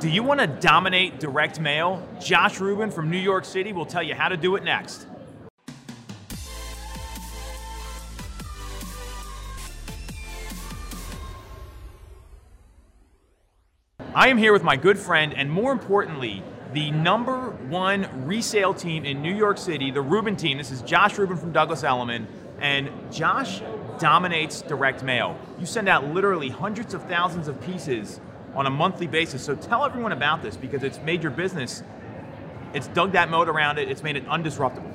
Do you want to dominate direct mail? Josh Rubin from New York City will tell you how to do it next. I am here with my good friend, and more importantly, the number one resale team in New York City, the Rubin team. This is Josh Rubin from Douglas Elliman, and Josh dominates direct mail. You send out literally hundreds of thousands of pieces on a monthly basis. So tell everyone about this because it's made your business, it's dug that moat around it, it's made it undisruptible.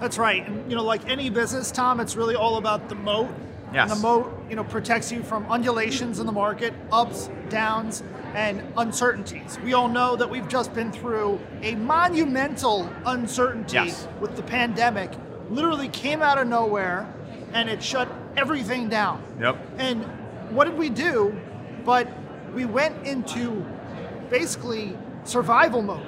That's right. And, you know, like any business, Tom, it's really all about the moat. Yes. And the moat, you know, protects you from undulations in the market, ups, downs, and uncertainties. We all know that we've just been through a monumental uncertainty Yes. with the pandemic. Literally came out of nowhere and it shut everything down. Yep. And what did we do? But we went into basically survival mode,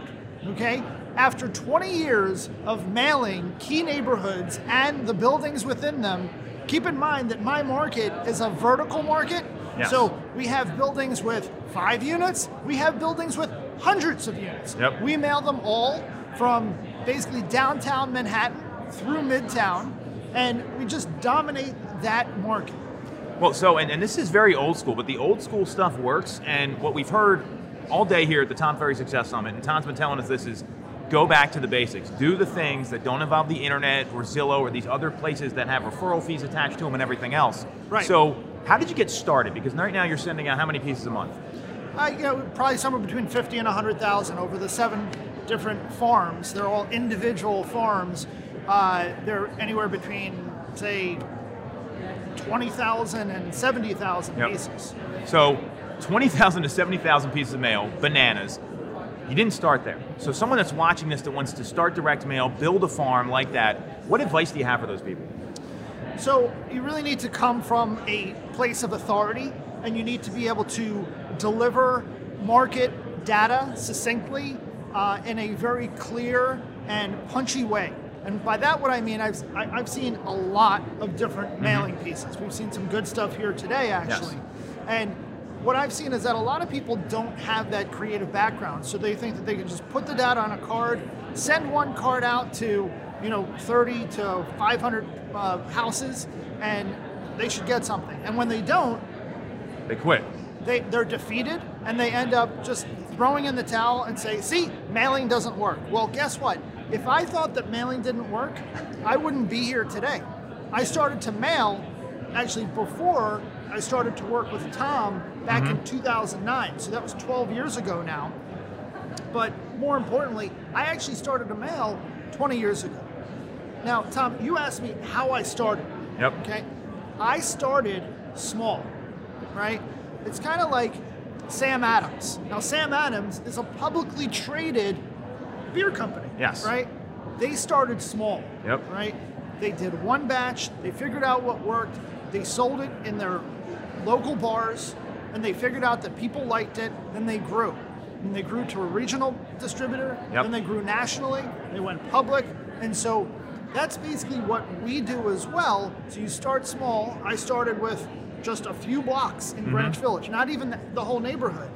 okay? After 20 years of mailing key neighborhoods and the buildings within them, keep in mind that my market is a vertical market. Yes. So we have buildings with five units, we have buildings with hundreds of units. Yep. We mail them all from basically downtown Manhattan through Midtown, and we just dominate that market. Well, so, and, and this is very old school, but the old school stuff works. And what we've heard all day here at the Tom Ferry Success Summit, and Tom's been telling us this is go back to the basics. Do the things that don't involve the internet or Zillow or these other places that have referral fees attached to them and everything else. Right. So, how did you get started? Because right now you're sending out how many pieces a month? Uh, you know, probably somewhere between 50 and 100,000 over the seven different farms. They're all individual farms. Uh, they're anywhere between, say, 20,000 and 70,000 Yep. pieces. So, 20,000 to 70,000 pieces of mail, bananas. You didn't start there. So, someone that's watching this that wants to start direct mail, build a farm like that, what advice do you have for those people? So you really need to come from a place of authority and you need to be able to deliver market data succinctly uh, in a very clear and punchy way. And by that, what I mean, I've, I- I've seen a lot of different mailing pieces. We've seen some good stuff here today, actually. Yes. And what I've seen is that a lot of people don't have that creative background, so they think that they can just put the data on a card, send one card out to you know 30 to 500 uh, houses, and they should get something. And when they don't, They quit. they, they're defeated and they end up just throwing in the towel and say, see, mailing doesn't work. Well, guess what? If I thought that mailing didn't work, I wouldn't be here today. I started to mail actually before I started to work with Tom back in mm-hmm. 2009. So that was 12 years ago now. But more importantly, I actually started to mail 20 years ago. Now, Tom, you asked me how I started. Yep. Okay. I started small, right? It's kind of like Sam Adams. Now, Sam Adams is a publicly traded beer company. Yes. Right? They started small. Yep. Right? They did one batch, they figured out what worked, they sold it in their local bars, and they figured out that people liked it, then they grew. And they grew to a regional distributor, Yep. then they grew nationally, they went public, and so that's basically what we do as well. So you start small. I started with just a few blocks in mm-hmm. Greenwich Village, not even the, the whole neighborhood,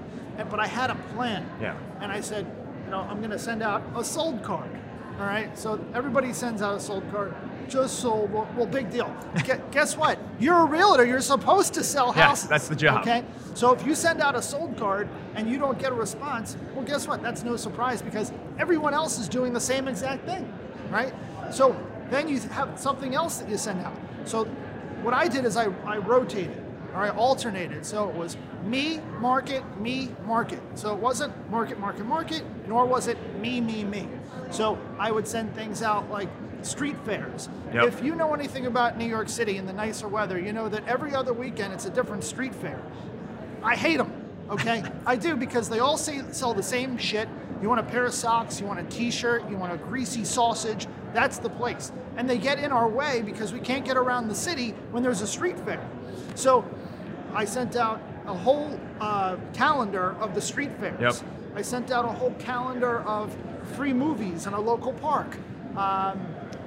but I had a plan. Yeah. And I said, you know, I'm going to send out a sold card. All right. So everybody sends out a sold card. Just sold. Well, well big deal. Guess what? You're a realtor. You're supposed to sell houses. that's the job. Okay. So if you send out a sold card and you don't get a response, well, guess what? That's no surprise because everyone else is doing the same exact thing, right? So then you have something else that you send out. So what I did is I, I rotated or I alternated. So it was me, market, me, market. So it wasn't market, market, market, nor was it me, me, me. So I would send things out like street fairs. Yep. If you know anything about New York City and the nicer weather, you know that every other weekend it's a different street fair. I hate them. Okay, I do because they all say, sell the same shit. You want a pair of socks, you want a T-shirt, you want a greasy sausage. That's the place, and they get in our way because we can't get around the city when there's a street fair. So, I sent out a whole uh, calendar of the street fairs. Yep. I sent out a whole calendar of free movies in a local park. Um,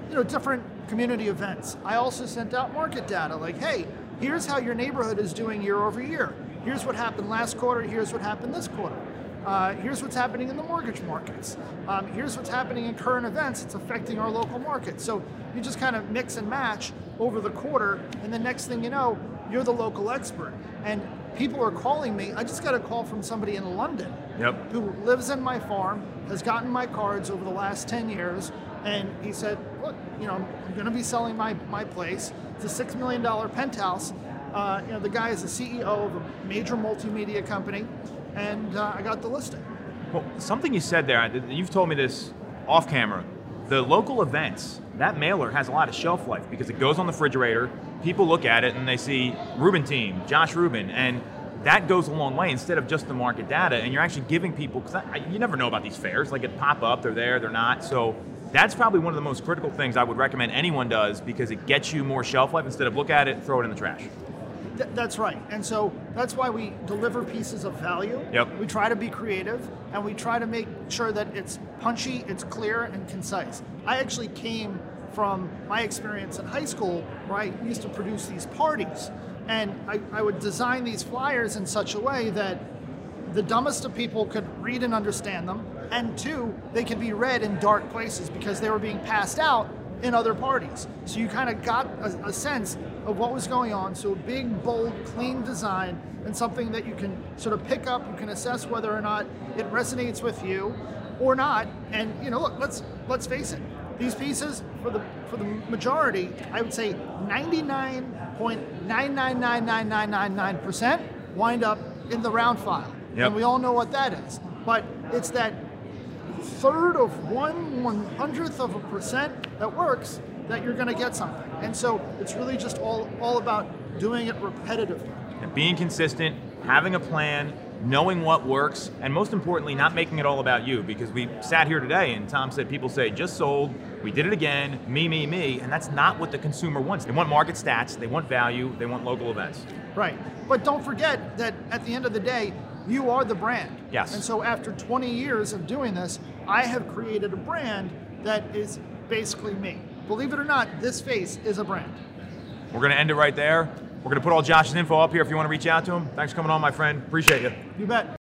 you know, different community events. I also sent out market data like, hey, here's how your neighborhood is doing year over year. Here's what happened last quarter, here's what happened this quarter. Uh, here's what's happening in the mortgage markets. Um, here's what's happening in current events. It's affecting our local market. So you just kind of mix and match over the quarter, and the next thing you know, you're the local expert. And people are calling me. I just got a call from somebody in London Yep. who lives in my farm, has gotten my cards over the last 10 years, and he said, look, you know, I'm going to be selling my, my place. It's a $6 million penthouse. Uh, you know, the guy is the CEO of a major multimedia company, and uh, I got the listing. Well, something you said there, you've told me this off camera. The local events, that mailer has a lot of shelf life because it goes on the refrigerator. People look at it and they see Rubin team, Josh Rubin, and that goes a long way instead of just the market data. And you're actually giving people, because you never know about these fairs, like it pop up, they're there, they're not. So that's probably one of the most critical things I would recommend anyone does because it gets you more shelf life instead of look at it, throw it in the trash. Th- that's right. And so that's why we deliver pieces of value. Yep. We try to be creative and we try to make sure that it's punchy, it's clear, and concise. I actually came from my experience in high school where I used to produce these parties. And I, I would design these flyers in such a way that the dumbest of people could read and understand them, and two, they could be read in dark places because they were being passed out in other parties. So you kind of got a, a sense of what was going on. So a big, bold, clean design and something that you can sort of pick up. You can assess whether or not it resonates with you or not. And you know, look, let's let's face it. These pieces, for the for the majority, I would say 99.9999999% wind up in the round file. Yep. And we all know what that is. But it's that third of one one hundredth of a percent that works that you're going to get something. And so it's really just all all about doing it repetitively. And being consistent, having a plan, knowing what works, and most importantly, not making it all about you. Because we sat here today and Tom said people say, just sold, we did it again, me, me, me, and that's not what the consumer wants. They want market stats, they want value, they want local events. Right. But don't forget that at the end of the day, you are the brand. Yes. And so after 20 years of doing this, I have created a brand that is basically me. Believe it or not, this face is a brand. We're going to end it right there. We're going to put all Josh's info up here if you want to reach out to him. Thanks for coming on, my friend. Appreciate you. You bet.